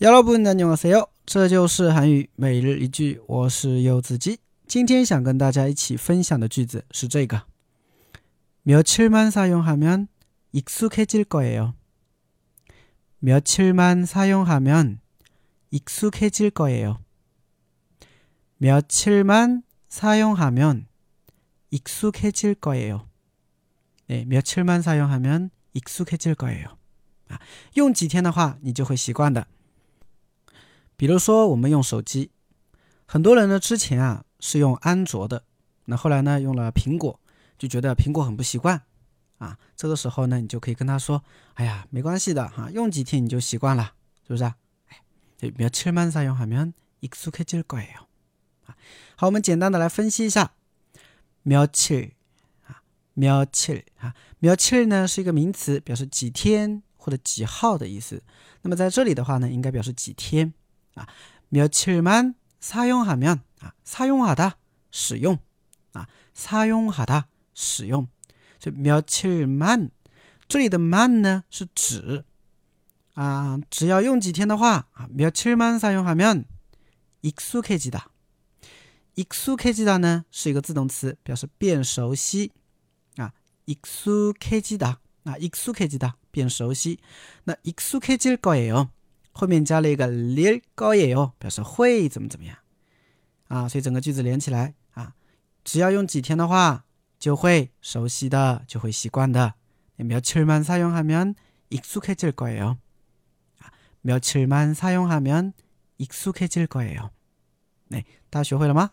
여러분 안녕하세요. 这就是韩语每日一句我是柚子鸡今天想跟大家一起分享的句子是这个 며칠만 사용하면 익숙해질 거예요. 며칠만 사용하면 익숙해질 거예요. 며칠만 사용하면 익숙해질 거예요. 네, 며칠만 사용하면 익숙해질 거예요. 아, 用几天的话你就会习惯的 比如说，我们用手机，很多人呢之前啊是用安卓的，那后来呢用了苹果，就觉得苹果很不习惯啊。这个时候呢，你就可以跟他说：“哎呀，没关系的哈，用几天你就习惯了，是不是啊？”哎，这며칠만사용하면익숙해질거예요啊。好，我们简单的来分析一下며칠啊，며칠啊，며칠呢是一个名词，表示几天或者几号的意思。那么在这里的话呢，应该表示几天。 啊，며칠만사용하면啊，사용하 다， 使用啊，사용하 다， 使用。所以며칠 만， 这里的만呢是指啊，只要用几天的话啊，며칠만사용하면익숙해지 다。 익숙해지다呢是一个自动词，表示变熟悉啊，익숙해지 다， 啊，익숙해지 다， 变熟悉。那익숙해질거예 요。 后面加了一个릴高也哟，表示会怎么怎么样啊？所以整个句子连起来啊，只要用几天的话，就会熟悉的，就会习惯的。며칠만사용하면익숙해질거예 요。 啊，며칠만사용하면익숙해질거예 요。 哎，大家学会了吗？